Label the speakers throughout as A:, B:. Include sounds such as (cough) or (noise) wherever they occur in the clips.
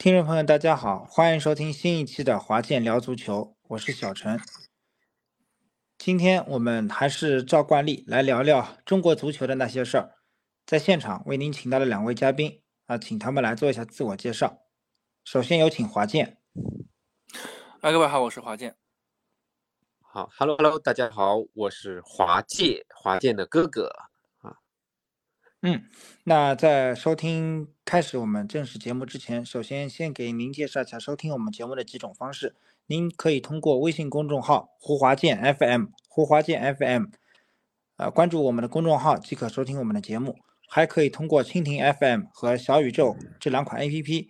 A: 听众朋友，大家好，欢迎收听新一期的华健聊足球，我是小陈。今天我们还是照惯例来聊聊中国足球的那些事儿。在现场为您请到了两位嘉宾啊，请他们来做一下自我介绍。首先有请华健。
B: 啊，各位好，我是华健。
C: 好，Hello Hello，大家好，我是华健，华健的哥哥啊。
A: 嗯，那在收听开始我们正式节目之前，首先先给您介绍一下收听我们节目的几种方式。您可以通过微信公众号“胡华健 FM”、“胡华健 FM”，呃，关注我们的公众号即可收听我们的节目。还可以通过蜻蜓 FM 和小宇宙这两款 APP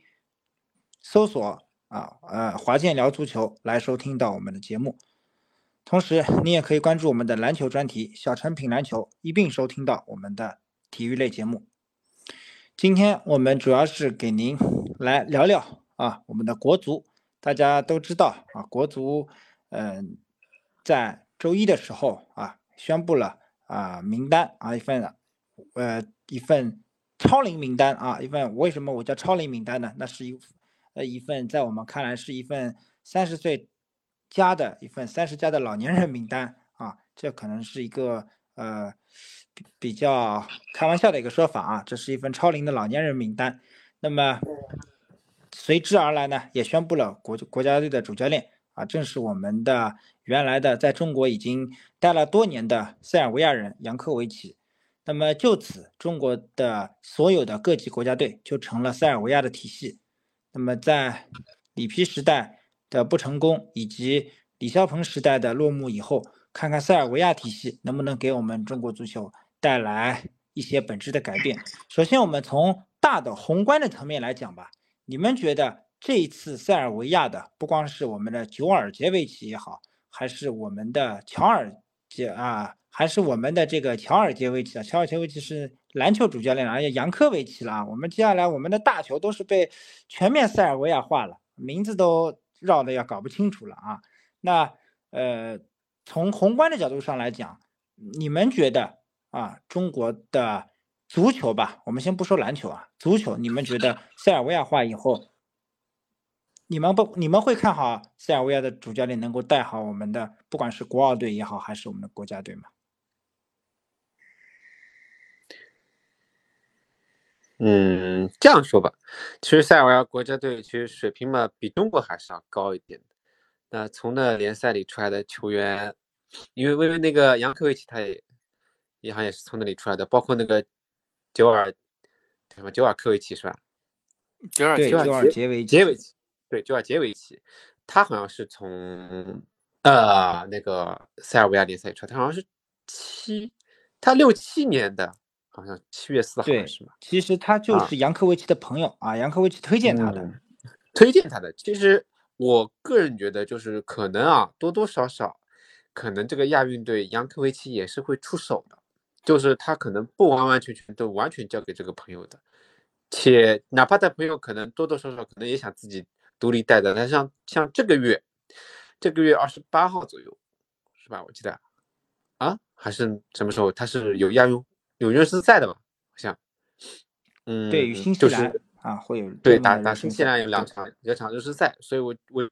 A: 搜索啊呃华健聊足球来收听到我们的节目，同时你也可以关注我们的篮球专题小陈品篮球一并收听到我们的体育类节目。今天我们主要是给您来聊聊啊我们的国足，大家都知道啊国足嗯在周一的时候啊宣布了啊名单啊一份呃。一份超龄名单啊，一份为什么我叫超龄名单呢？那是一呃一份在我们看来是一份三十岁加的一份三十加的老年人名单啊，这可能是一个呃比较开玩笑的一个说法啊，这是一份超龄的老年人名单。那么随之而来呢，也宣布了国国家队的主教练啊，正是我们的原来的在中国已经待了多年的塞尔维亚人扬科维奇。那么就此，中国的所有的各级国家队就成了塞尔维亚的体系。那么在里皮时代的不成功，以及李霄鹏时代的落幕以后，看看塞尔维亚体系能不能给我们中国足球带来一些本质的改变。首先，我们从大的宏观的层面来讲吧。你们觉得这一次塞尔维亚的，不光是我们的久尔杰维奇也好，还是我们的乔尔杰啊？还是我们的这个乔尔杰维奇啊，乔尔杰维奇是篮球主教练而且杨科维奇了啊。我们接下来我们的大球都是被全面塞尔维亚化了，名字都绕的要搞不清楚了啊。那呃，从宏观的角度上来讲，你们觉得啊，中国的足球吧，我们先不说篮球啊，足球，你们觉得塞尔维亚化以后？你们不，你们会看好塞尔维亚的主教练能够带好我们的，不管是国奥队也好，还是我们的国家队吗？
C: 嗯，这样说吧，其实塞尔维亚国家队其实水平嘛，比中国还是要高一点的。那从那联赛里出来的球员，因为因为那个杨科维奇他也，也好像也是从那里出来的，包括那个久尔，什么久尔科维奇是吧？
B: 久尔
A: 久尔杰维
C: 杰维奇。对，就尔杰维奇，他好像是从呃那个塞尔维亚联赛出来，他好像是七，他六七年的，好像七月四号是吧？
A: 其实他就是杨科维奇的朋友啊，杨科维奇推荐他的，
C: 推荐他的。其实我个人觉得，就是可能啊，多多少少，可能这个亚运队杨科维奇也是会出手的，就是他可能不完完全全都完全交给这个朋友的，且哪怕他朋友可能多多少少可能也想自己。独立带的，但像像这个月，这个月二十八号左右，是吧？我记得，啊，还是什么时候？他是有亚运有热身赛的嘛？好像，嗯，
A: 对，与新西兰啊会有
C: 对打打新西兰有两场两场热身赛，所以我我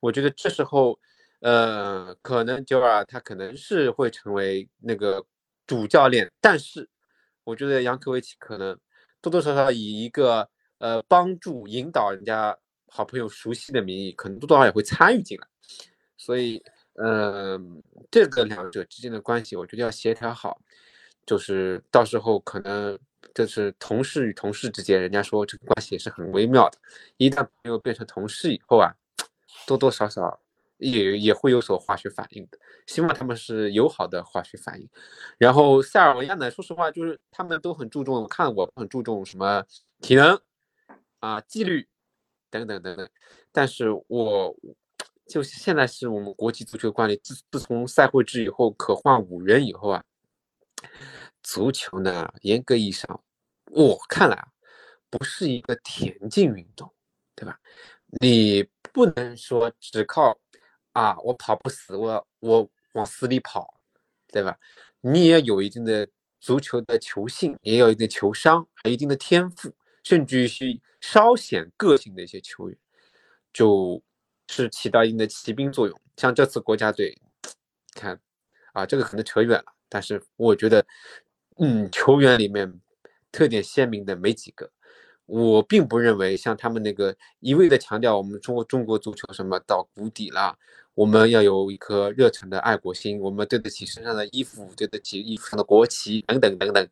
C: 我觉得这时候，呃，可能九尔他可能是会成为那个主教练，但是我觉得杨科维奇可能多多少少以一个呃帮助引导人家。好朋友熟悉的名义，可能多多少少也会参与进来，所以，嗯，这个两者之间的关系，我觉得要协调好，就是到时候可能就是同事与同事之间，人家说这个关系也是很微妙的，一旦朋友变成同事以后啊，多多少少也也会有所化学反应的，希望他们是友好的化学反应。然后塞尔维亚呢，说实话，就是他们都很注重，看我很注重什么体能啊，纪律。等等等等，但是我就现在是我们国际足球惯例，自自从赛会制以后，可换五人以后啊，足球呢，严格意义上，我看来啊，不是一个田径运动，对吧？你不能说只靠啊，我跑不死，我我往死里跑，对吧？你也有一定的足球的球性，也有一定的球商，还有一定的天赋，甚至于是稍显个性的一些球员，就是起到一定的骑兵作用。像这次国家队，看啊，这个可能扯远了，但是我觉得，嗯，球员里面特点鲜明的没几个。我并不认为像他们那个一味的强调我们中国中国足球什么到谷底了，我们要有一颗热忱的爱国心，我们对得起身上的衣服，对得起衣服上的国旗等等等等，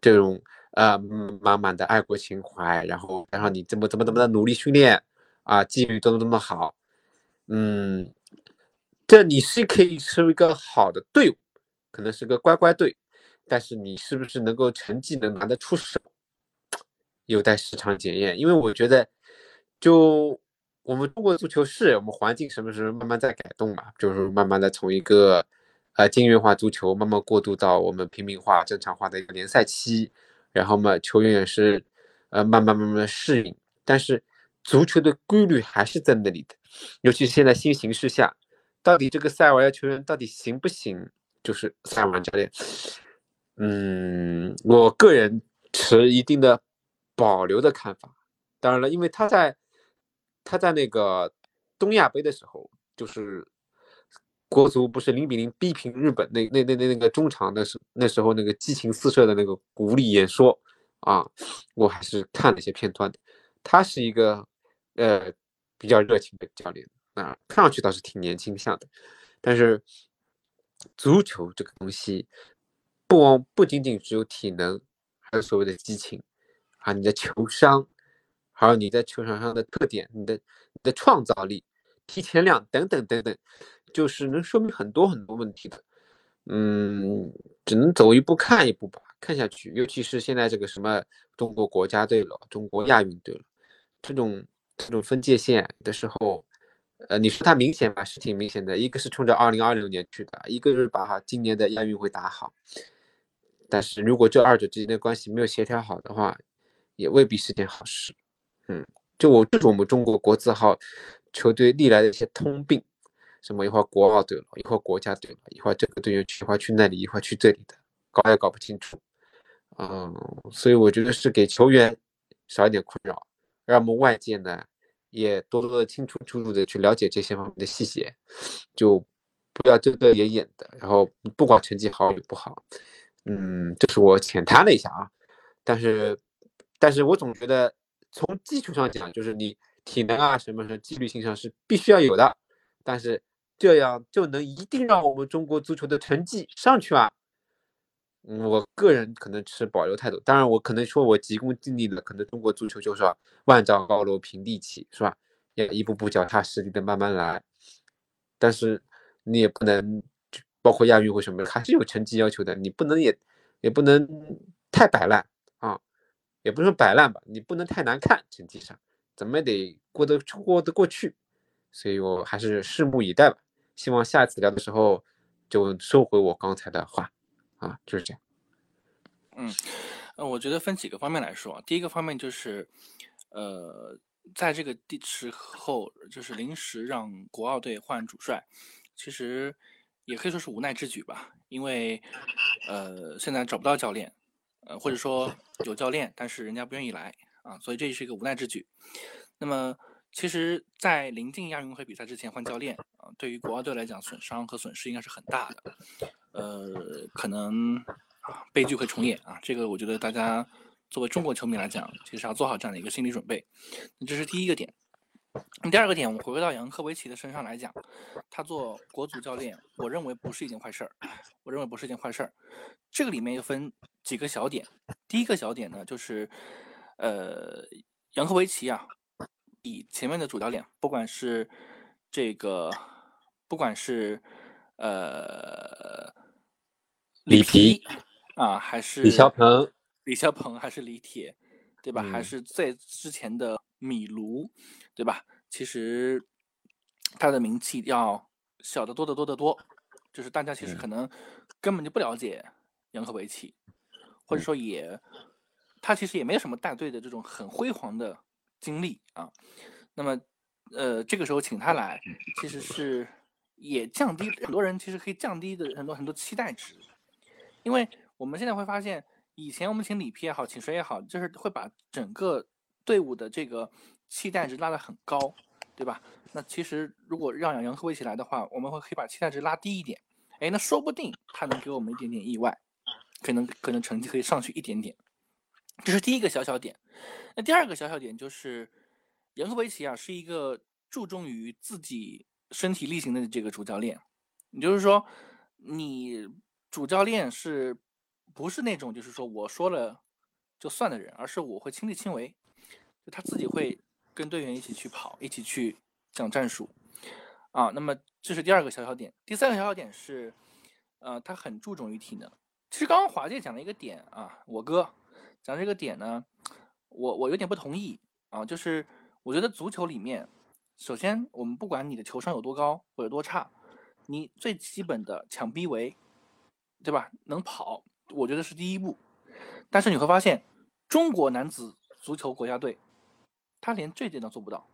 C: 这种呃满满的爱国情怀，然后然后你怎么怎么怎么的努力训练啊，纪律多么多么好，嗯，这你是可以成为一个好的队伍，可能是个乖乖队，但是你是不是能够成绩能拿得出手？有待时常检验，因为我觉得，就我们中国足球是我们环境什么时候慢慢在改动嘛，就是慢慢的从一个呃精英化足球慢慢过渡到我们平民化、正常化的一个联赛期，然后嘛，球员也是呃慢慢慢慢适应，但是足球的规律还是在那里的，尤其是现在新形势下，到底这个塞尔维亚球员到底行不行？就是塞尔维亚教练，嗯，我个人持一定的。保留的看法，当然了，因为他在他在那个东亚杯的时候，就是国足不是零比零逼平日本那那那那那个中场的时那时候那个激情四射的那个鼓励演说啊，我还是看了一些片段的。他是一个呃比较热情的教练啊，看上去倒是挺年轻像的，但是足球这个东西不不仅仅只有体能，还有所谓的激情。啊，你的球商，还有你在球场上的特点，你的你的创造力、提前量等等等等，就是能说明很多很多问题的。嗯，只能走一步看一步吧，看下去。尤其是现在这个什么中国国家队了、中国亚运队了，这种这种分界线的时候，呃，你说它明显吧，是挺明显的。一个是冲着二零二六年去的，一个是把今年的亚运会打好。但是如果这二者之间的关系没有协调好的话，也未必是件好事，嗯，就我这是我们中国国字号球队历来的一些通病，什么一会儿国奥队了，一会儿国家队了，一会儿这个队员去一会儿去那里，一会儿去这里的，搞也搞不清楚，嗯，所以我觉得是给球员少一点困扰，让我们外界呢也多多的清清楚楚的去了解这些方面的细节，就不要遮遮掩掩的，然后不管成绩好与不好，嗯，这是我浅谈了一下啊，但是。但是我总觉得，从基础上讲，就是你体能啊什么什么纪律性上是必须要有的，但是这样就能一定让我们中国足球的成绩上去啊？我个人可能持保留态度。当然，我可能说我急功近利了，可能中国足球就是万丈高楼平地起，是吧？也一步步脚踏实地的慢慢来。但是你也不能，包括亚运会什么的，还是有成绩要求的，你不能也也不能太摆烂。也不是摆烂吧，你不能太难看，成绩上怎么也得过得过得过去，所以我还是拭目以待吧。希望下次聊的时候就收回我刚才的话啊，就是这样。
B: 嗯，呃，我觉得分几个方面来说，第一个方面就是，呃，在这个地时候，就是临时让国奥队换主帅，其实也可以说是无奈之举吧，因为呃，现在找不到教练。呃，或者说有教练，但是人家不愿意来啊，所以这是一个无奈之举。那么，其实，在临近亚运会比赛之前换教练啊，对于国奥队来讲，损伤和损失应该是很大的。呃，可能啊悲剧会重演啊，这个我觉得大家作为中国球迷来讲，其实要做好这样的一个心理准备。这是第一个点。第二个点，我们回归到杨科维奇的身上来讲，他做国足教练，我认为不是一件坏事儿。我认为不是一件坏事儿。这个里面又分几个小点。第一个小点呢，就是，呃，杨科维奇啊，比前面的主教练，不管是这个，不管是呃
C: 里皮
B: 啊，还是
C: 李霄鹏，
B: 李霄鹏还是李铁，对吧？还是在之前的米卢。对吧？其实他的名气要小得多得多得多，就是大家其实可能根本就不了解杨科维奇，或者说也他其实也没有什么带队的这种很辉煌的经历啊。那么，呃，这个时候请他来，其实是也降低很多人其实可以降低的很多很多期待值，因为我们现在会发现以前我们请里皮也好，请谁也好，就是会把整个队伍的这个期待值拉得很高，对吧？那其实如果让杨科维奇来的话，我们会可以把期待值拉低一点，哎，那说不定他能给我们一点点意外，可能可能成绩可以上去一点点。这是第一个小小点。那第二个小小点就是杨科维奇啊，是一个注重于自己身体力行的这个主教练，也就是说，你主教练是。不是那种就是说我说了就算的人，而是我会亲力亲为，就他自己会跟队员一起去跑，一起去讲战术啊。那么这是第二个小小点，第三个小小点是，呃，他很注重于体能。其实刚刚华界讲了一个点啊，我哥讲这个点呢，我我有点不同意啊，就是我觉得足球里面，首先我们不管你的球商有多高或者多差，你最基本的抢逼围，对吧？能跑。我觉得是第一步，但是你会发现，中国男子足球国家队，他连这点都做不到，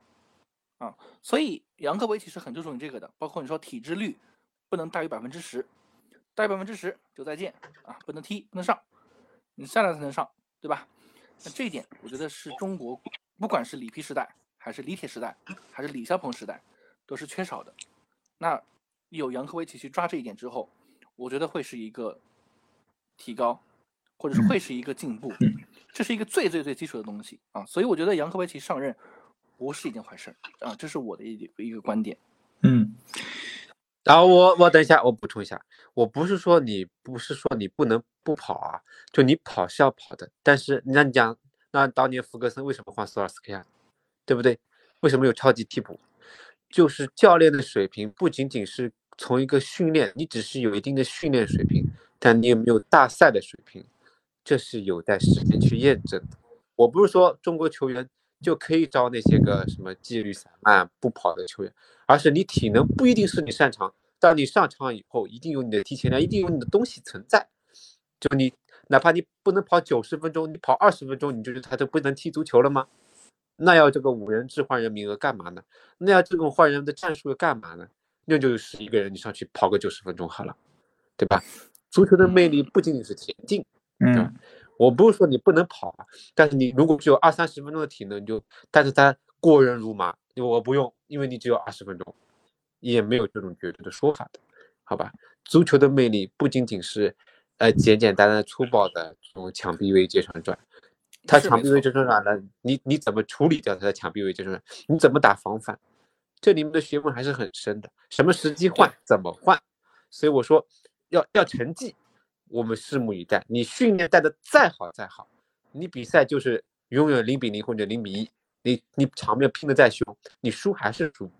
B: 啊，所以杨科维其实很注重这个的，包括你说体脂率不能大于百分之十，大于百分之十就再见啊，不能踢不能上，你下来才能上，对吧？那这一点我觉得是中国不管是里皮时代，还是李铁时代，还是李霄鹏时代，都是缺少的。那有杨科维奇去抓这一点之后，我觉得会是一个。提高，或者是会是一个进步，这是一个最最最基础的东西啊，所以我觉得杨科维奇上任不是一件坏事啊，这是我的一一个观点。
A: 嗯，
C: 然后我我等一下，我补充一下，我不是说你不是说你不能不跑啊，就你跑是要跑的，但是那你讲，那当年福格森为什么换索尔斯克亚，对不对？为什么有超级替补？就是教练的水平不仅仅是从一个训练，你只是有一定的训练水平。但你有没有大赛的水平，这是有待时间去验证。我不是说中国球员就可以招那些个什么纪律散漫不跑的球员，而是你体能不一定是你擅长，但你上场以后一定有你的提前量，一定有你的东西存在。就你哪怕你不能跑九十分钟，你跑二十分钟，你就是他都不能踢足球了吗？那要这个五人制换人名额干嘛呢？那要这种换人的战术干嘛呢？那就是十一个人你上去跑个九十分钟好了，对吧？足球的魅力不仅仅是田径，
A: 嗯，
C: 我不是说你不能跑啊，但是你如果只有二三十分钟的体能，就但是他过人如麻，我不用，因为你只有二十分钟，也没有这种绝对的说法的，好吧？足球的魅力不仅仅是，呃，简简单单粗暴的这种抢逼围接传转，他抢逼围接传转了，你你怎么处理掉他的抢逼围接传转？你怎么打防反？这里面的学问还是很深的，什么时机换，怎么换？所以我说。要要成绩，我们拭目以待。你训练带的再好再好，你比赛就是永远零比零或者零比一，你你场面拼的再凶，你输还是输。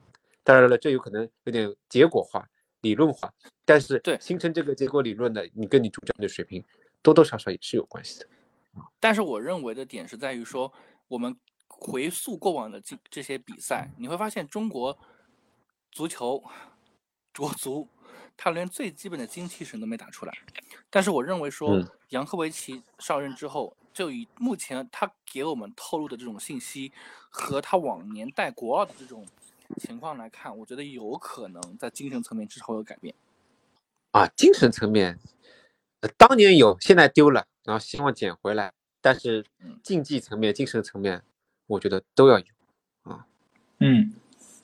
C: 当然了，这有可能有点结果化、理论化，但是
B: 对
C: 形成这个结果理论的，你跟你主教练的水平多多少少也是有关系的。
B: 但是我认为的点是在于说，我们回溯过往的这这些比赛，你会发现中国足球 (laughs) 国足。他连最基本的精气神都没打出来，但是我认为说杨科维奇上任之后，就以目前他给我们透露的这种信息和他往年带国奥的这种情况来看，我觉得有可能在精神层面之后有改变。
C: 啊，精神层面，当年有，现在丢了，然后希望捡回来。但是竞技层面、精神层面，我觉得都要有。啊，
A: 嗯，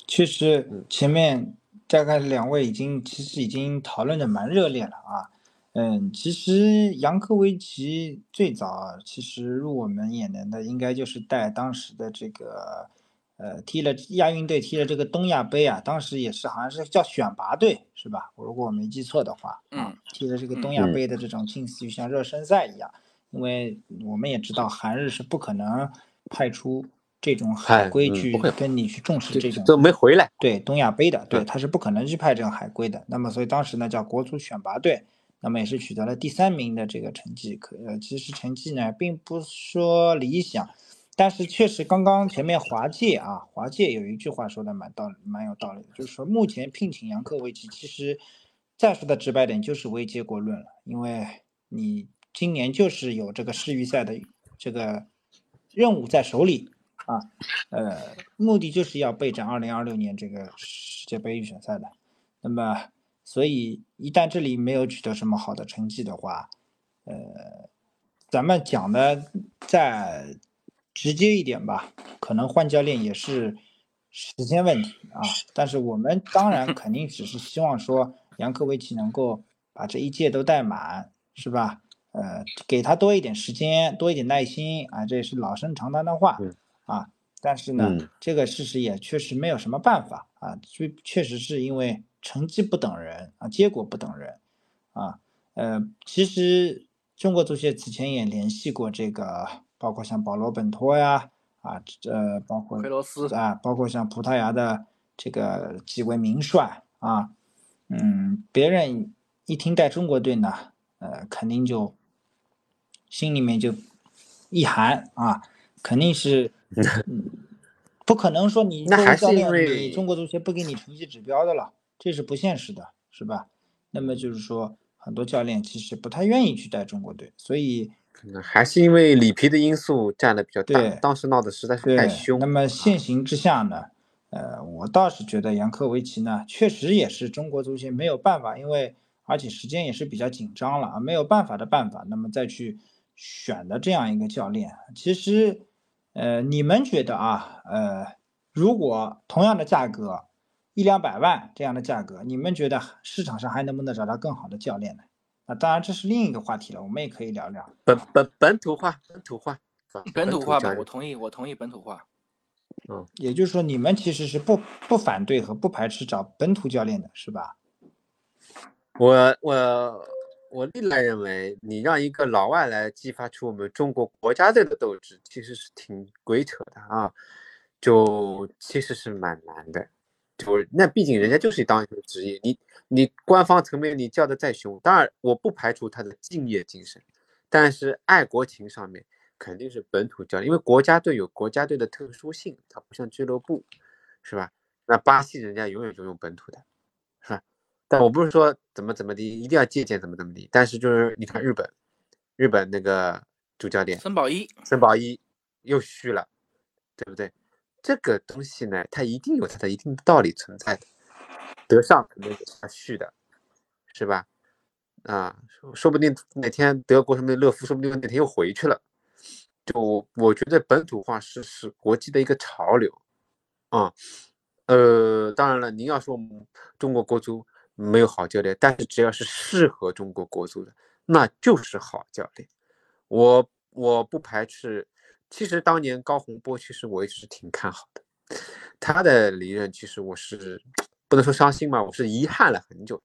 A: 其实前面。大概两位已经其实已经讨论的蛮热烈了啊，嗯，其实杨科维奇最早其实入我们眼帘的应该就是带当时的这个，呃，踢了亚运队，踢了这个东亚杯啊，当时也是好像是叫选拔队是吧？如果我没记错的话，啊，踢了这个东亚杯的这种近似于像热身赛一样，因为我们也知道韩日是不可能派出。这种海归去跟你去重视这种
C: 都没回来，
A: 对东亚杯的，对他是不可能去派这种海归的。那么所以当时呢叫国足选拔队，那么也是取得了第三名的这个成绩。可呃其实成绩呢并不说理想，但是确实刚刚前面华界啊华界有一句话说的蛮道蛮有道理，就是说目前聘请杨科维奇，其实再说的直白点就是为结果论了，因为你今年就是有这个世预赛的这个任务在手里。啊，呃，目的就是要备战二零二六年这个世界杯预选赛的。那么，所以一旦这里没有取得什么好的成绩的话，呃，咱们讲的再直接一点吧，可能换教练也是时间问题啊。但是我们当然 (laughs) 肯定只是希望说杨科维奇能够把这一届都带满，是吧？呃，给他多一点时间，多一点耐心啊，这也是老生常谈的话啊。但是呢，这个事实也确实没有什么办法啊，确确实是因为成绩不等人啊，结果不等人啊。呃，其实中国足协此前也联系过这个，包括像保罗本托呀，啊，呃，包括
B: 奎罗斯
A: 啊，包括像葡萄牙的这个几位名帅啊，嗯，别人一听带中国队呢，呃，肯定就心里面就一寒啊，肯定是，(laughs) 嗯，不可能说你作为教练，你中国足协不给你成绩指标的了，这是不现实的，是吧？那么就是说。很多教练其实不太愿意去带中国队，所以
C: 可能还是因为里皮的因素占的比较大。当时闹得实在是太凶。
A: 那么现行之下呢，呃，我倒是觉得杨科维奇呢，确实也是中国足协没有办法，因为而且时间也是比较紧张了啊，没有办法的办法。那么再去选的这样一个教练，其实，呃，你们觉得啊，呃，如果同样的价格。一两百万这样的价格，你们觉得市场上还能不能找到更好的教练呢？那当然，这是另一个话题了，我们也可以聊聊。
C: 本本本土化，本土化，
B: 本土化吧，我同意，我同意本土化。
A: 嗯，也就是说，你们其实是不不反对和不排斥找本土教练的，是吧？
C: 我我我历来认为，你让一个老外来激发出我们中国国家队的斗志，其实是挺鬼扯的啊，就其实是蛮难的。就那毕竟人家就是当一个职业，你你官方层面你叫的再凶，当然我不排除他的敬业精神，但是爱国情上面肯定是本土教练，因为国家队有国家队的特殊性，它不像俱乐部，是吧？那巴西人家永远就用本土的，是吧？但我不是说怎么怎么的，一定要借鉴怎么怎么的，但是就是你看日本，日本那个主教练
B: 森保一，
C: 森保一又虚了，对不对？这个东西呢，它一定有它的一定的道理存在的。德尚肯定有他续的，是吧？啊，说不定哪天德国什么勒夫，说不定哪天又回去了。就我觉得本土化是是国际的一个潮流啊。呃，当然了，您要说中国国足没有好教练，但是只要是适合中国国足的，那就是好教练。我我不排斥。其实当年高洪波，其实我一直是挺看好的。他的离任，其实我是不能说伤心嘛，我是遗憾了很久。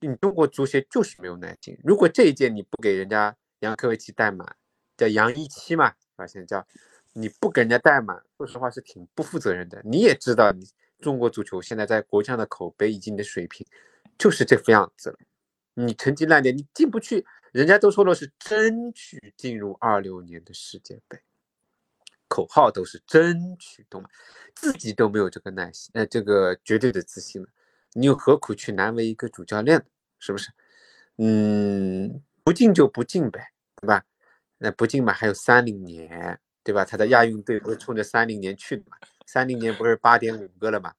C: 你中国足协就是没有耐心。如果这一届你不给人家杨科维奇带满，叫杨一七嘛，啊，现叫你不给人家带满，说实话是挺不负责任的。你也知道，你中国足球现在在国际上的口碑以及你的水平，就是这副样子了。你成绩烂点，你进不去，人家都说的是争取进入二六年的世界杯。口号都是争取，懂吗？自己都没有这个耐心，呃，这个绝对的自信了，你又何苦去难为一个主教练？是不是？嗯，不进就不进呗，对吧？那不进嘛，还有三零年，对吧？他的亚运队不是冲着三零年去的嘛？三零年不是八点五个了嘛？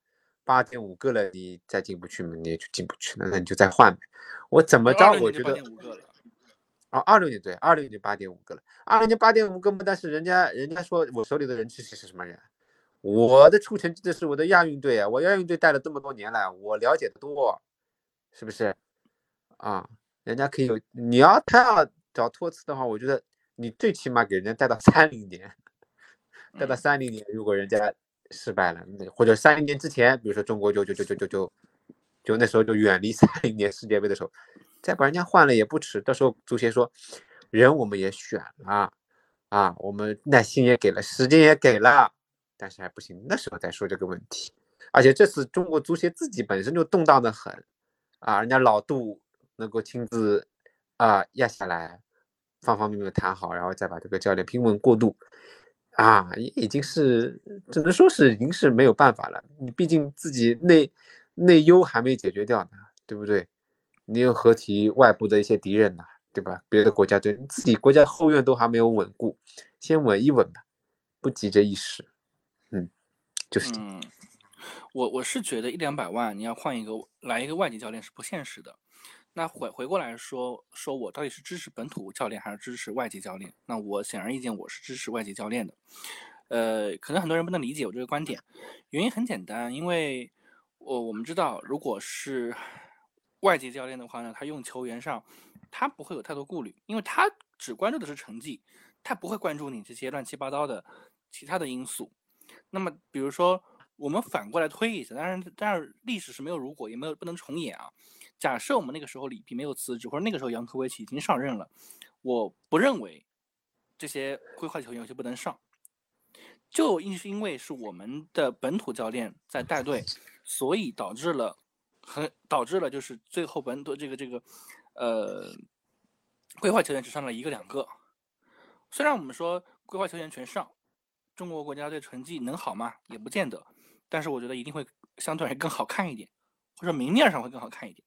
C: 八点五个了，你再进不去嘛？你也就进不去了，那你就再换呗。我怎么着？我觉得。哦，二六年对，二六年八点五个了，二六年八点五个嘛，但是人家人家说我手里的人其实是什么人？我的出成绩的是我的亚运队啊，我亚运队带了这么多年了，我了解的多，是不是？啊，人家可以有，你要他要找托词的话，我觉得你最起码给人家带到三零年，带到三零年，如果人家失败了，或者三零年之前，比如说中国就就就就就就就那时候就远离三零年世界杯的时候。再把人家换了也不迟，到时候足协说，人我们也选了，啊，我们耐心也给了，时间也给了，但是还不行，那时候再说这个问题。而且这次中国足协自己本身就动荡的很，啊，人家老杜能够亲自啊压下来，方方面面谈好，然后再把这个教练平稳过渡，啊，也已经是只能说是已经是没有办法了。你毕竟自己内内忧还没解决掉呢，对不对？你又何提外部的一些敌人呢？对吧？别的国家对自己国家后院都还没有稳固，先稳一稳吧，不急着一时。嗯，就是。
B: 嗯，我我是觉得一两百万你要换一个来一个外籍教练是不现实的。那回回过来说，说我到底是支持本土教练还是支持外籍教练？那我显而易见，我是支持外籍教练的。呃，可能很多人不能理解我这个观点，原因很简单，因为我我们知道，如果是外籍教练的话呢，他用球员上，他不会有太多顾虑，因为他只关注的是成绩，他不会关注你这些乱七八糟的其他的因素。那么，比如说我们反过来推一下，当然，当然历史是没有如果，也没有不能重演啊。假设我们那个时候里皮没有辞职，或者那个时候杨科维奇已经上任了，我不认为这些规划球员就不能上。就因是因为是我们的本土教练在带队，所以导致了很导致了就是最后本土这个这个呃规划球员只上了一个两个。虽然我们说规划球员全上，中国国家队成绩能好吗？也不见得，但是我觉得一定会相对而言更好看一点，或者明面上会更好看一点。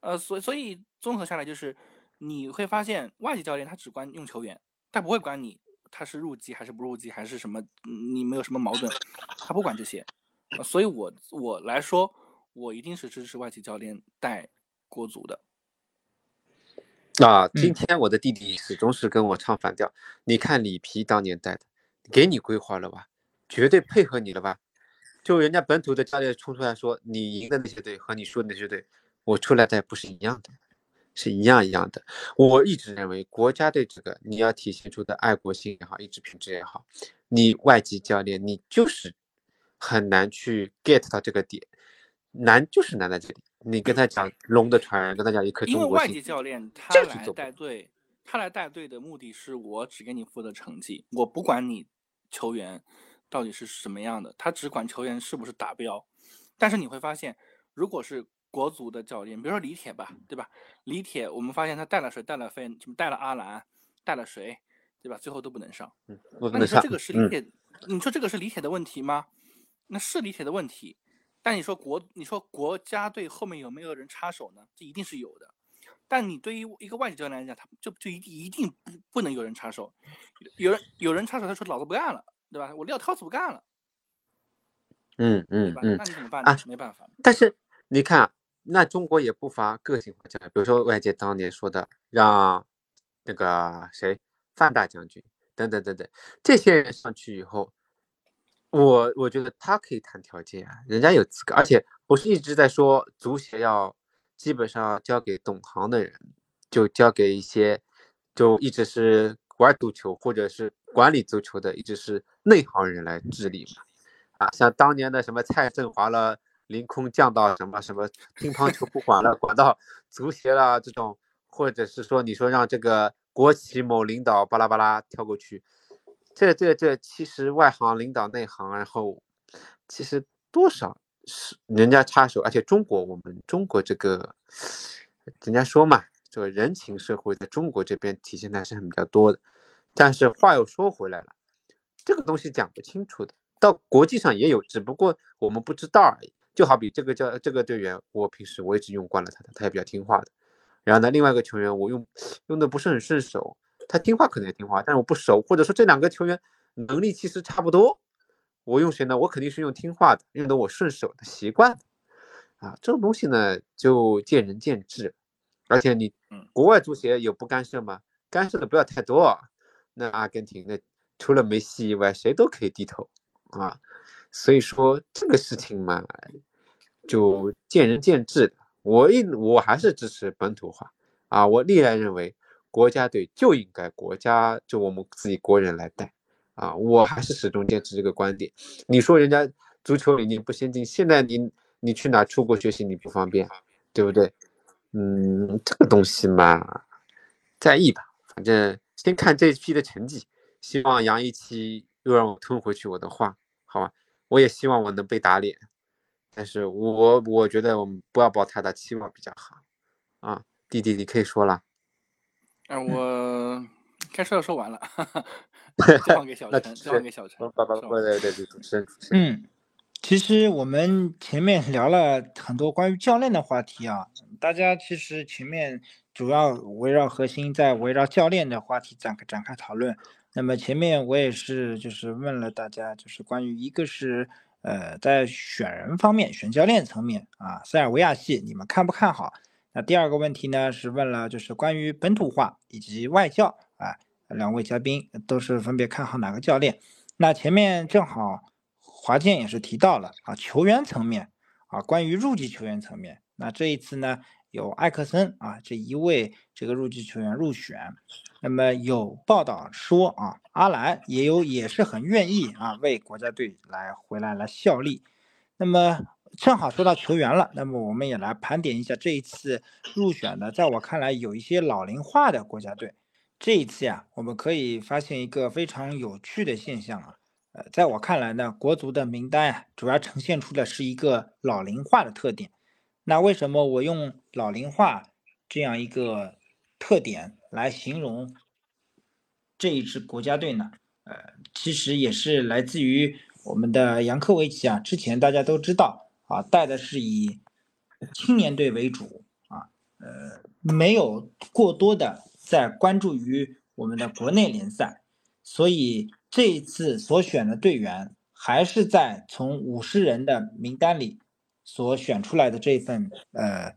B: 呃，所所以综合下来就是你会发现外籍教练他只管用球员，他不会管你。他是入籍还是不入籍，还是什么？你没有什么矛盾，他不管这些，所以我我来说，我一定是支持外籍教练带国足的。
C: 啊，今天我的弟弟始终是跟我唱反调。你看里皮当年带的，给你规划了吧，绝对配合你了吧？就人家本土的教练冲出来说，你赢的那些队和你输的那些队，我出来带不是一样的。是一样一样的，我一直认为国家队这个你要体现出的爱国心也好，意志品质也好，你外籍教练你就是很难去 get 到这个点，难就是难在这里。你跟他讲 (clears throat) 龙的传人，跟他讲一颗中国心，
B: 因为外籍教练他来带队，他来带队的目的是我只给你负责成绩，我不管你球员到底是什么样的，他只管球员是不是达标。但是你会发现，如果是国足的教练，比如说李铁吧，对吧？李铁，我们发现他带了谁？带了费，什么带了阿兰，带了谁，对吧？最后都不能上。
C: 嗯，
B: 那你说这个是李铁？你说这个是李铁的问题吗？那是李铁的问题。但你说国，你说国家队后面有没有人插手呢？这一定是有的。但你对于一个外籍教练来讲，他就就一定一定不不能有人插手。有人有人插手，他说老子不干了，对吧？我撂挑子不干了。
C: 嗯嗯嗯。
B: 那你怎么办呢？没办法。
C: 但是你看。那中国也不乏个性化教练，比如说外界当年说的让那个谁范大将军等等等等，这些人上去以后，我我觉得他可以谈条件啊，人家有资格，而且我是一直在说足协要基本上交给懂行的人，就交给一些就一直是玩足球或者是管理足球的，一直是内行人来治理嘛，啊，像当年的什么蔡振华了。凌空降到什么什么乒乓球不管了，管到足协了这种，或者是说你说让这个国企某领导巴拉巴拉跳过去，这这这其实外行领导内行，然后其实多少是人家插手，而且中国我们中国这个人家说嘛，这个人情社会在中国这边体现的还是很比较多的，但是话又说回来了，这个东西讲不清楚的，到国际上也有，只不过我们不知道而已。就好比这个叫这个队员，我平时我一直用惯了他的，他也比较听话的。然后呢，另外一个球员我用用的不是很顺手，他听话可能也听话，但是我不熟，或者说这两个球员能力其实差不多，我用谁呢？我肯定是用听话的，用的我顺手的习惯。啊，这种东西呢就见仁见智，而且你国外足协有不干涉吗？干涉的不要太多。那阿根廷那除了梅西以外，谁都可以低头啊。所以说这个事情嘛，就见仁见智的。我一我还是支持本土化啊！我历来认为国家队就应该国家就我们自己国人来带啊！我还是始终坚持这个观点。你说人家足球理念不先进，现在你你去哪出国学习你不方便，对不对？嗯，这个东西嘛，在意吧，反正先看这一批的成绩。希望杨一期又让我吞回去我的话，好吧？我也希望我能被打脸，但是我我觉得我们不要抱太大期望比较好啊。弟弟，你可以说了。
B: 嗯，我该说的说完了，(laughs) 交 (laughs) 还给小陈，交还给小陈。
C: 爸爸，对对对，主持人。
A: 嗯，其实我们前面聊了很多关于教练的话题啊，大家其实前面主要围绕核心在围绕教练的话题展开展开讨论。那么前面我也是，就是问了大家，就是关于一个是，呃，在选人方面，选教练层面啊，塞尔维亚系你们看不看好？那第二个问题呢是问了就是关于本土化以及外教啊，两位嘉宾都是分别看好哪个教练？那前面正好华健也是提到了啊，球员层面啊，关于入籍球员层面，那这一次呢有艾克森啊这一位这个入籍球员入选，那么有报道说啊，阿兰也有也是很愿意啊为国家队来回来来效力，那么。正好说到球员了，那么我们也来盘点一下这一次入选的，在我看来有一些老龄化的国家队。这一次呀，我们可以发现一个非常有趣的现象啊，呃，在我看来呢，国足的名单呀，主要呈现出的是一个老龄化的特点。那为什么我用老龄化这样一个特点来形容这一支国家队呢？呃，其实也是来自于我们的杨科维奇啊，之前大家都知道。啊，带的是以青年队为主啊，呃，没有过多的在关注于我们的国内联赛，所以这一次所选的队员还是在从五十人的名单里所选出来的这份呃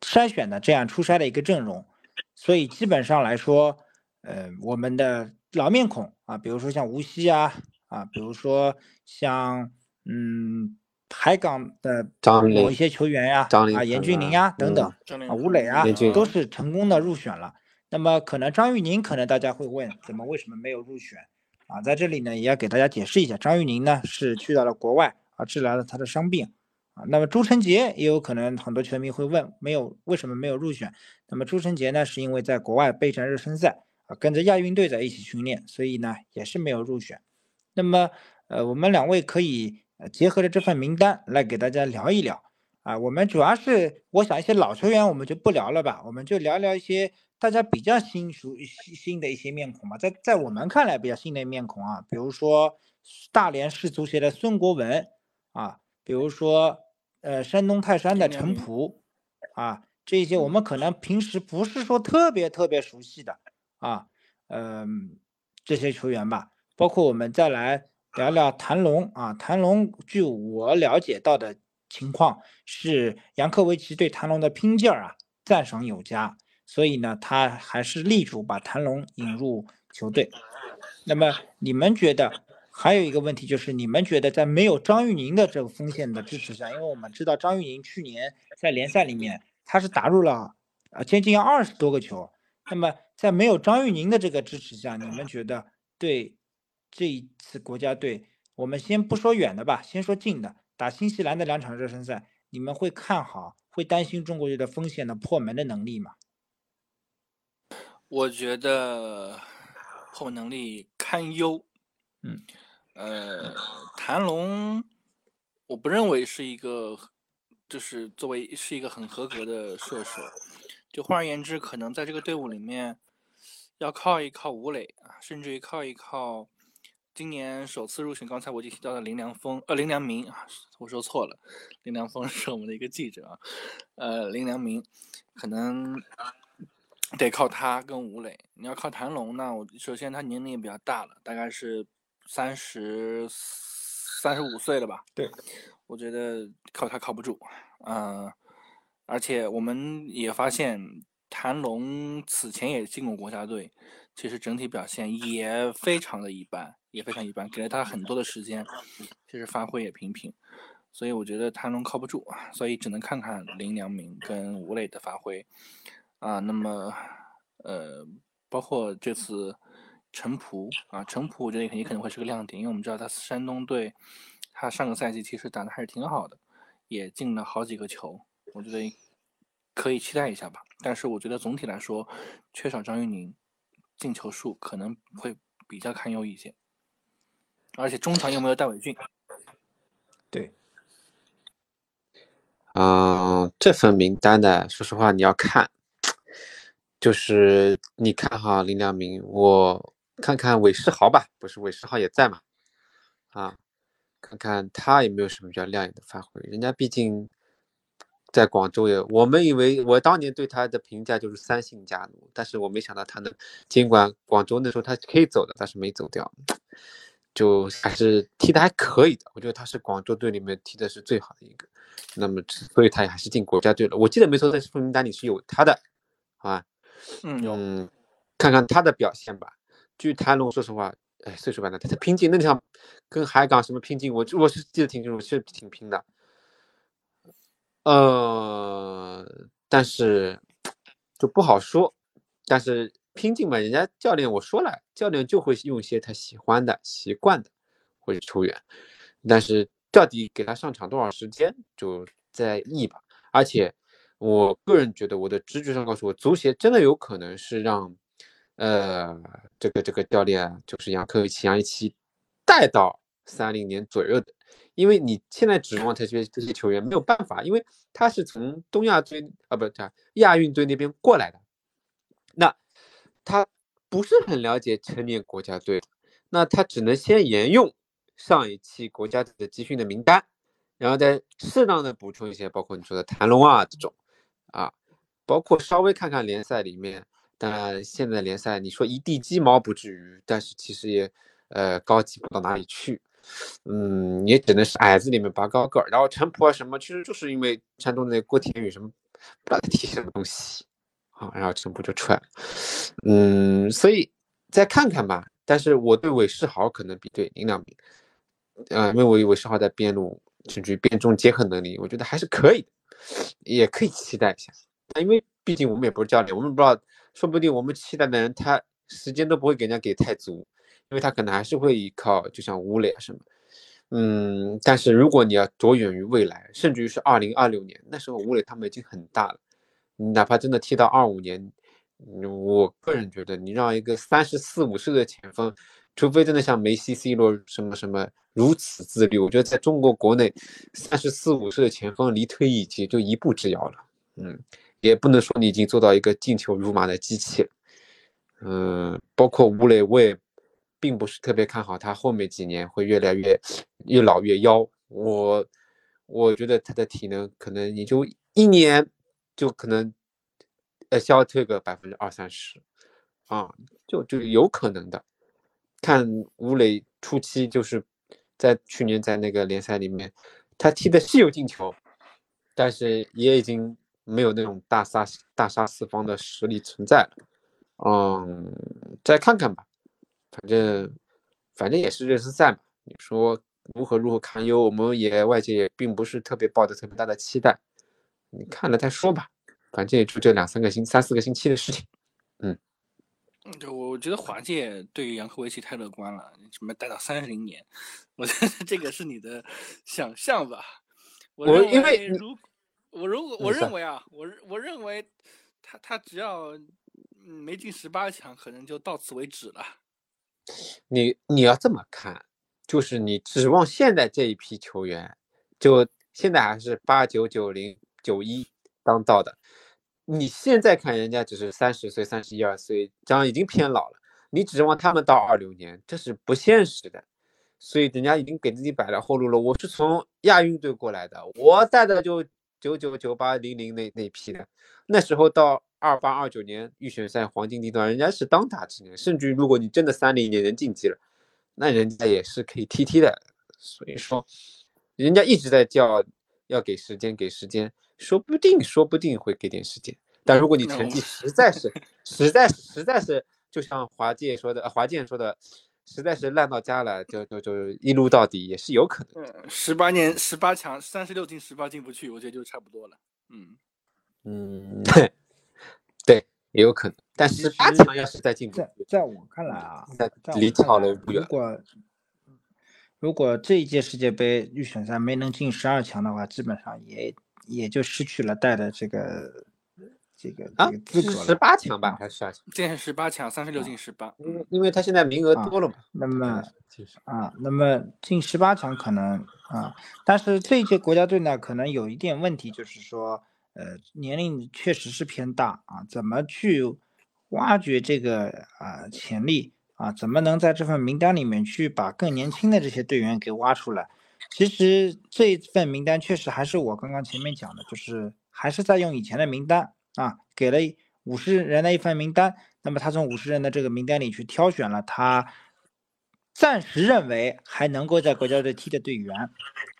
A: 筛选的这样初筛的一个阵容，所以基本上来说，呃，我们的老面孔啊，比如说像无锡啊，啊，比如说像嗯。海港的某一些球员呀，啊，严俊凌呀等等，啊，吴磊啊，都是成功的入选了。那么可能张玉宁，可能大家会问，怎么为什么没有入选？啊，在这里呢，也要给大家解释一下，张玉宁呢是去到了国外啊，治疗了他的伤病啊。那么朱晨杰也有可能很多球迷会问，没有为什么没有入选？那么朱晨杰呢，是因为在国外备战热身赛啊，跟着亚运队在一起训练，所以呢也是没有入选。那么呃，我们两位可以。呃，结合着这份名单来给大家聊一聊。啊，我们主要是我想一些老球员我们就不聊了吧，我们就聊聊一些大家比较新熟新新的一些面孔吧，在在我们看来比较新的面孔啊，比如说大连市足协的孙国文啊，比如说呃山东泰山的陈普啊，这些我们可能平时不是说特别特别熟悉的啊，嗯这些球员吧，包括我们再来。聊聊谭龙啊，谭龙，据我了解到的情况是，杨科维奇对谭龙的拼劲儿啊赞赏有加，所以呢，他还是力主把谭龙引入球队。那么你们觉得还有一个问题就是，你们觉得在没有张玉宁的这个锋线的支持下，因为我们知道张玉宁去年在联赛里面他是打入了啊接近二十多个球，那么在没有张玉宁的这个支持下，你们觉得对？这一次国家队，我们先不说远的吧，先说近的，打新西兰的两场热身赛，你们会看好，会担心中国队的风险的破门的能力吗？
B: 我觉得破门能力堪忧。
A: 嗯，
B: 呃，谭龙，我不认为是一个，就是作为是一个很合格的射手。就换而言之，可能在这个队伍里面，要靠一靠吴磊啊，甚至于靠一靠。今年首次入选，刚才我就提到的林良锋，呃，林良铭啊，我说错了，林良锋 (laughs) 是我们的一个记者啊，呃，林良铭可能得靠他跟吴磊。你要靠谭龙呢，我首先他年龄也比较大了，大概是三十三十五岁了吧？
A: 对，
B: 我觉得靠他靠不住，嗯，而且我们也发现谭龙此前也进过国家队，其实整体表现也非常的一般。也非常一般，给了他很多的时间，其实发挥也平平，所以我觉得谭龙靠不住啊，所以只能看看林良铭跟吴磊的发挥啊。那么，呃，包括这次陈普啊，陈普我觉得也可能会是个亮点，因为我们知道他山东队，他上个赛季其实打的还是挺好的，也进了好几个球，我觉得可以期待一下吧。但是我觉得总体来说，缺少张玉宁，进球数可能会比较堪忧一些。而且中场又没有戴伟俊，
A: 对，
C: 嗯，这份名单呢，说实话你要看，就是你看哈林良铭，我看看韦世豪吧，不是韦世豪也在嘛，啊，看看他有没有什么比较亮眼的发挥，人家毕竟在广州也，我们以为我当年对他的评价就是三姓家奴，但是我没想到他能，尽管广州那时候他可以走的，但是没走掉。就还是踢的还可以的。我觉得他是广州队里面踢的是最好的一个。那么，所以他也还是进国家队了。我记得没错，在分名单里是有他的，好吧？嗯，看看他的表现吧。据谭龙，说实话，哎，岁数蛮大，他拼劲，那场跟海港什么拼劲，我我是记得挺清楚，是挺拼的。呃，但是就不好说。但是拼劲嘛，人家教练我说了，教练就会用一些他喜欢的、习惯的或者球员。但是到底给他上场多少时间，就在意吧。而且我个人觉得，我的直觉上告诉我，足协真的有可能是让呃这个这个教练就是杨科维奇、杨一奇带到三零年左右的。因为你现在指望这些这些球员没有办法，因为他是从东亚队啊，不叫亚运队那边过来的，那他不是很了解成年国家队，那他只能先沿用上一期国家队的集训的名单，然后再适当的补充一些，包括你说的谭龙啊这种，啊，包括稍微看看联赛里面，当然现在联赛你说一地鸡毛不至于，但是其实也呃高级不到哪里去。嗯，也只能是矮子里面拔高个儿，然后陈普啊什么，其实就是因为山东的郭田雨什么不知道踢什么东西啊，然后陈普就出来了。嗯，所以再看看吧。但是我对韦世豪可能比对林良铭，呃，因为韦世豪在边路甚至于边中结合能力，我觉得还是可以的，也可以期待一下。因为毕竟我们也不是教练，我们不知道，说不定我们期待的人他时间都不会给人家给太足。因为他可能还是会依靠，就像吴磊啊什么，嗯，但是如果你要着眼于未来，甚至于是二零二六年，那时候吴磊他们已经很大了，哪怕真的踢到二五年，我个人觉得，你让一个三十四五岁的前锋，除非真的像梅西、C 罗什么什么如此自律，我觉得在中国国内，三十四五岁的前锋离退役其实就一步之遥了，嗯，也不能说你已经做到一个进球如麻的机器，嗯，包括吴磊，我也。并不是特别看好他后面几年会越来越越老越妖，我我觉得他的体能可能也就一年就可能呃消退个百分之二三十啊，就就有可能的。看吴磊初期就是在去年在那个联赛里面，他踢的是有进球，但是也已经没有那种大杀大杀四方的实力存在了。嗯，再看看吧。反正，反正也是热身赛嘛。你说如何如何堪忧，我们也外界也并不是特别抱着特别大的期待。你看了再说吧。反正也就这两三个星、三四个星期的事情。嗯，
B: 就我觉得华界对于杨科维奇太乐观了，什么待到三十零年，我觉得这个是你的想象吧。我
C: 因为
B: 如我如果我认为啊，我我认为他他只要没进十八强，可能就到此为止了。
C: 你你要这么看，就是你指望现在这一批球员，就现在还是八九九零九一当道的，你现在看人家只是三十岁、三十一二岁，这样已经偏老了。你指望他们到二六年，这是不现实的。所以人家已经给自己摆了后路了。我是从亚运队过来的，我带的就九九九八零零那那批的，那时候到。二八二九年预选赛黄金地段，人家是当打之年，甚至于如果你真的三零年能晋级了，那人家也是可以踢踢的。所以说，人家一直在叫要给时间，给时间，说不定说不定会给点时间。但如果你成绩实在是实在实在是，就像华健说的，华健说的，实在是烂到家了，就就就一路到底也是有可能。
B: 十八年十八强三十六进十八进不去，我觉得就差不多了。
C: 嗯嗯。(laughs) 对，也有可能，但是八强要是再进，
A: 在在我看来啊，
C: 离跳楼不远。
A: 如果如果这一届世界杯预选赛没能进十二强的话，基本上也也就失去了带的这个这个这个资格。
C: 十八强吧，还是十二强？
B: 现在十八强，三十六进十八。
C: 因为因为他现在名额多了嘛。
A: 那么啊，那么进十八强可能啊，但是这一届国家队呢，可能有一点问题，就是说。呃，年龄确实是偏大啊，怎么去挖掘这个啊潜力啊？怎么能在这份名单里面去把更年轻的这些队员给挖出来？其实这份名单确实还是我刚刚前面讲的，就是还是在用以前的名单啊，给了五十人的一份名单，那么他从五十人的这个名单里去挑选了他暂时认为还能够在国家队踢的队员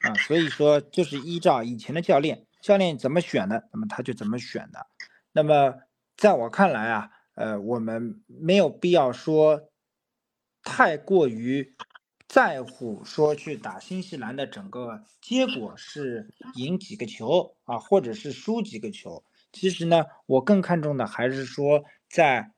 A: 啊，所以说就是依照以前的教练，教练怎么选的，那么他就怎么选的。那么在我看来啊，呃，我们没有必要说太过于在乎说去打新西兰的整个结果是赢几个球啊，或者是输几个球。其实呢，我更看重的还是说在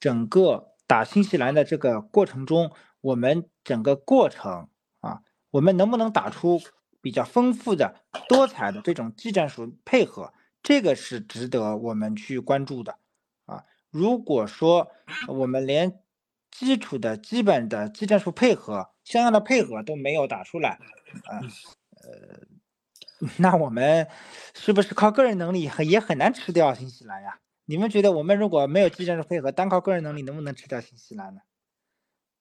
A: 整个打新西兰的这个过程中。我们整个过程啊，我们能不能打出比较丰富的、多彩的这种技战术配合，这个是值得我们去关注的啊。如果说我们连基础的基本的技战术配合、相应的配合都没有打出来啊，呃，(laughs) 那我们是不是靠个人能力很也很难吃掉新西兰呀？你们觉得我们如果没有技战术配合，单靠个人能力能不能吃掉新西兰呢？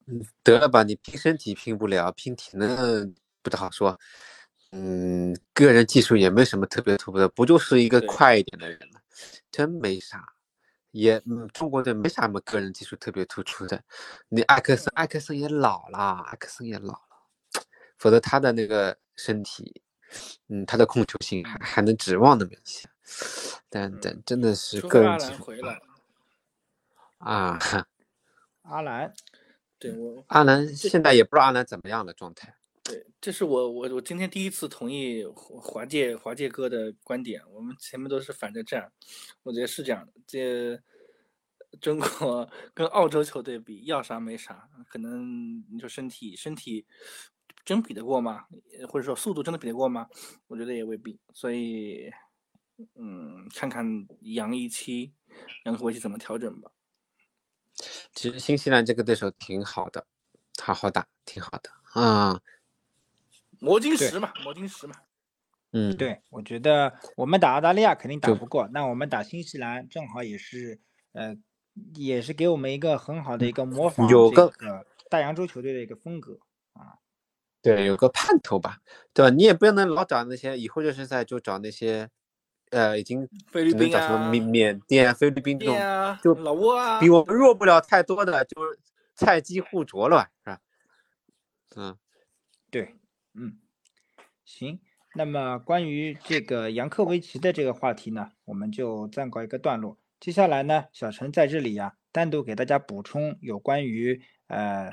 C: 嗯，得了吧，你拼身体拼不了，拼体能不太好说。嗯，个人技术也没什么特别突出的，不就是一个快一点的人吗？真没啥，也嗯，中国队没啥么个人技术特别突出的。你艾克森，艾克森也老了，艾克森也老了，否则他的那个身体，嗯，他的控球性还还能指望那么一些。但但真的是个人技术啊，
A: 阿兰。
B: 对我
C: 阿兰现在也不知道阿兰怎么样的状态。
B: 对，这是我我我今天第一次同意华界华界哥的观点。我们前面都是反着站，我觉得是这样的。这中国 (laughs) 跟澳洲球队比，要啥没啥，可能你说身体身体真比得过吗？或者说速度真的比得过吗？我觉得也未必。所以，嗯，看看杨一期杨科维奇怎么调整吧。
C: 其实新西兰这个对手挺好的，好好打，挺好的啊。
B: 魔晶石嘛，魔晶石嘛。
C: 嗯，
A: 对，我觉得我们打澳大利亚肯定打不过，那我们打新西兰正好也是，呃，也是给我们一个很好的一个模仿
C: 有个
A: 大洋洲球队的一个风格啊。
C: 对，有个盼头吧，对吧？你也不能老找那些，以后热身赛就找那些。呃，已经
B: 菲律宾
C: 啊，缅缅甸、菲律宾这种，就
B: 老挝啊，
C: 比我们弱不了太多的，就是菜鸡互啄了，是吧？嗯，
A: 对，嗯，行。那么关于这个杨科维奇的这个话题呢，我们就暂告一个段落。接下来呢，小陈在这里呀，单独给大家补充有关于呃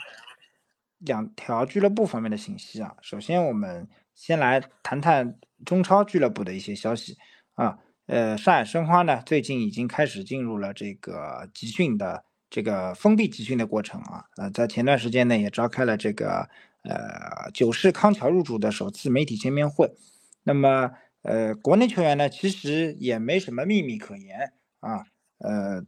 A: 两条俱乐部方面的信息啊。首先，我们先来谈谈中超俱乐部的一些消息。啊，呃，上海申花呢，最近已经开始进入了这个集训的这个封闭集训的过程啊，呃，在前段时间呢，也召开了这个呃九世康桥入主的首次媒体见面会。那么，呃，国内球员呢，其实也没什么秘密可言啊，呃，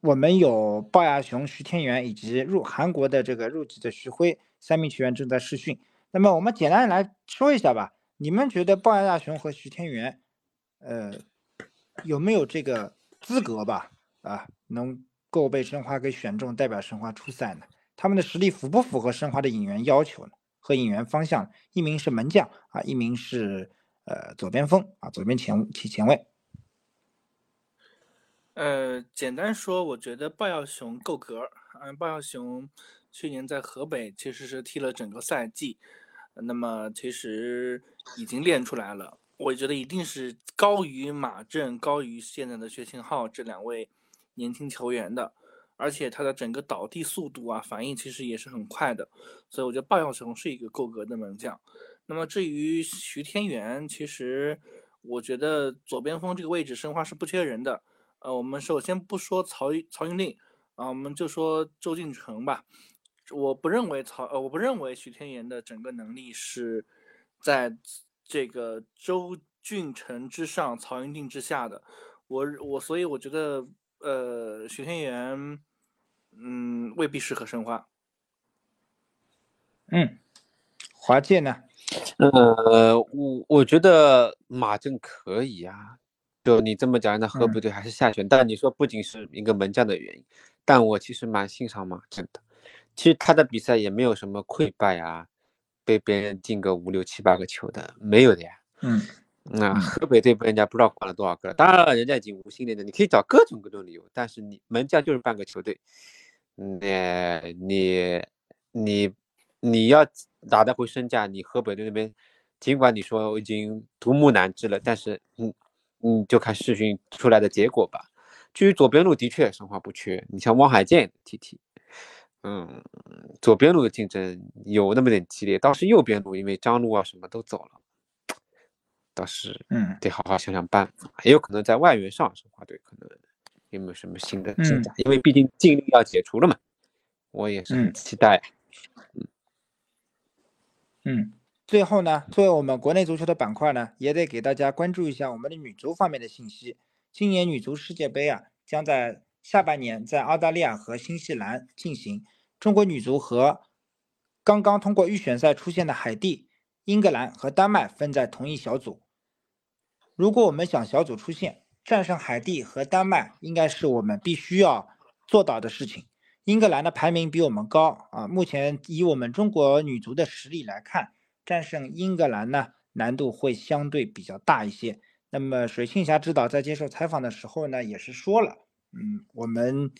A: 我们有鲍亚雄、徐天元以及入韩国的这个入籍的徐辉三名球员正在试训。那么，我们简单来说一下吧，你们觉得鲍亚雄和徐天元？呃，有没有这个资格吧？啊，能够被申花给选中代表申花出赛呢？他们的实力符不符合申花的引援要求呢？和引援方向，一名是门将啊，一名是呃左边锋啊，左边前前前卫。
B: 呃，简单说，我觉得鲍耀雄够格。嗯，鲍耀雄去年在河北其实是踢了整个赛季，那么其实已经练出来了。我觉得一定是高于马震、高于现在的薛庆浩这两位年轻球员的，而且他的整个倒地速度啊、反应其实也是很快的，所以我觉得鲍耀雄是一个够格的门将。那么至于徐天元，其实我觉得左边锋这个位置申花是不缺人的。呃，我们首先不说曹曹云令啊，我们就说周俊成吧。我不认为曹呃，我不认为徐天元的整个能力是在。这个周俊成之上，曹云定之下的，我我所以我觉得，呃，徐天元，嗯，未必适合申花。
A: 嗯，华健呢？
C: 呃，我我觉得马正可以啊。就你这么讲，那河北队还是下选。但你说不仅是一个门将的原因，但我其实蛮欣赏马竞的。其实他的比赛也没有什么溃败啊。被别人进个五六七八个球的没有的呀，
A: 嗯，
C: 那河北队被人家不知道灌了多少个，当然了，人家已经无心恋的，你可以找各种各种理由，但是你门将就是半个球队，嗯，你你你要打得回身价，你河北队那边，尽管你说已经独木难支了，但是嗯嗯，就看试训出来的结果吧。至于左边路，的确申花不缺，你像汪海剑 TT，，嗯，左边路的竞争有那么点激烈，倒是右边路，因为张路啊什么都走了，倒是
A: 嗯
C: 得好好想想办法，也有可能在外援上，申花队可能有没有什么新的进展，因为毕竟禁令要解除了嘛，我也是很期待。
A: 嗯嗯，最后呢，作为我们国内足球的板块呢，也得给大家关注一下我们的女足方面的信息。今年女足世界杯啊，将在下半年在澳大利亚和新西兰进行。中国女足和刚刚通过预选赛出现的海地、英格兰和丹麦分在同一小组。如果我们想小组出线，战胜海地和丹麦，应该是我们必须要做到的事情。英格兰的排名比我们高啊，目前以我们中国女足的实力来看，战胜英格兰呢难度会相对比较大一些。那么水庆霞指导在接受采访的时候呢，也是说了，嗯，我们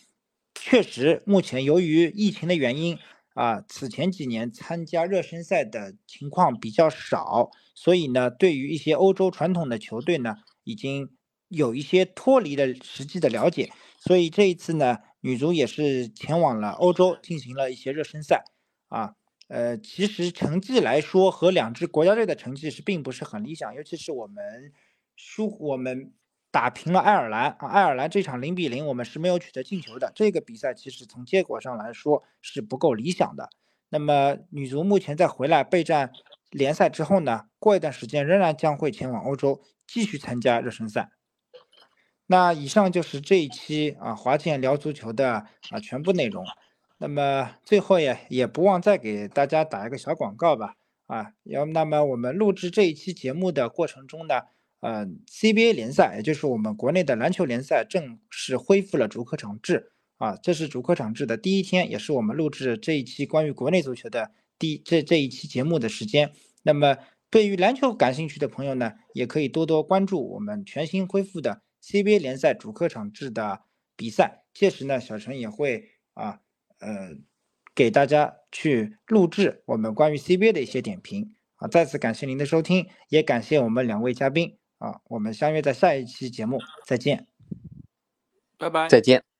A: 确实目前由于疫情的原因啊，此前几年参加热身赛的情况比较少，所以呢，对于一些欧洲传统的球队呢，已经有一些脱离了实际的了解，所以这一次呢。女足也是前往了欧洲进行了一些热身赛，啊，呃，其实成绩来说和两支国家队的成绩是并不是很理想，尤其是我们输我们打平了爱尔兰啊，爱尔兰这场零比零我们是没有取得进球的，这个比赛其实从结果上来说是不够理想的。那么女足目前在回来备战联赛之后呢，过一段时间仍然将会前往欧洲继续参加热身赛。那以上就是这一期啊华健聊足球的啊全部内容。那么最后也也不忘再给大家打一个小广告吧。啊，要那么我们录制这一期节目的过程中呢，呃，CBA 联赛，也就是我们国内的篮球联赛正式恢复了主客场制。啊，这是主客场制的第一天，也是我们录制这一期关于国内足球的第这这一期节目的时间。那么对于篮球感兴趣的朋友呢，也可以多多关注我们全新恢复的。CBA 联赛主客场制的比赛，届时呢，小陈也会啊，呃，给大家去录制我们关于 CBA 的一些点评啊。再次感谢您的收听，也感谢我们两位嘉宾啊。我们相约在下一期节目再见，
B: 拜拜，
C: 再见。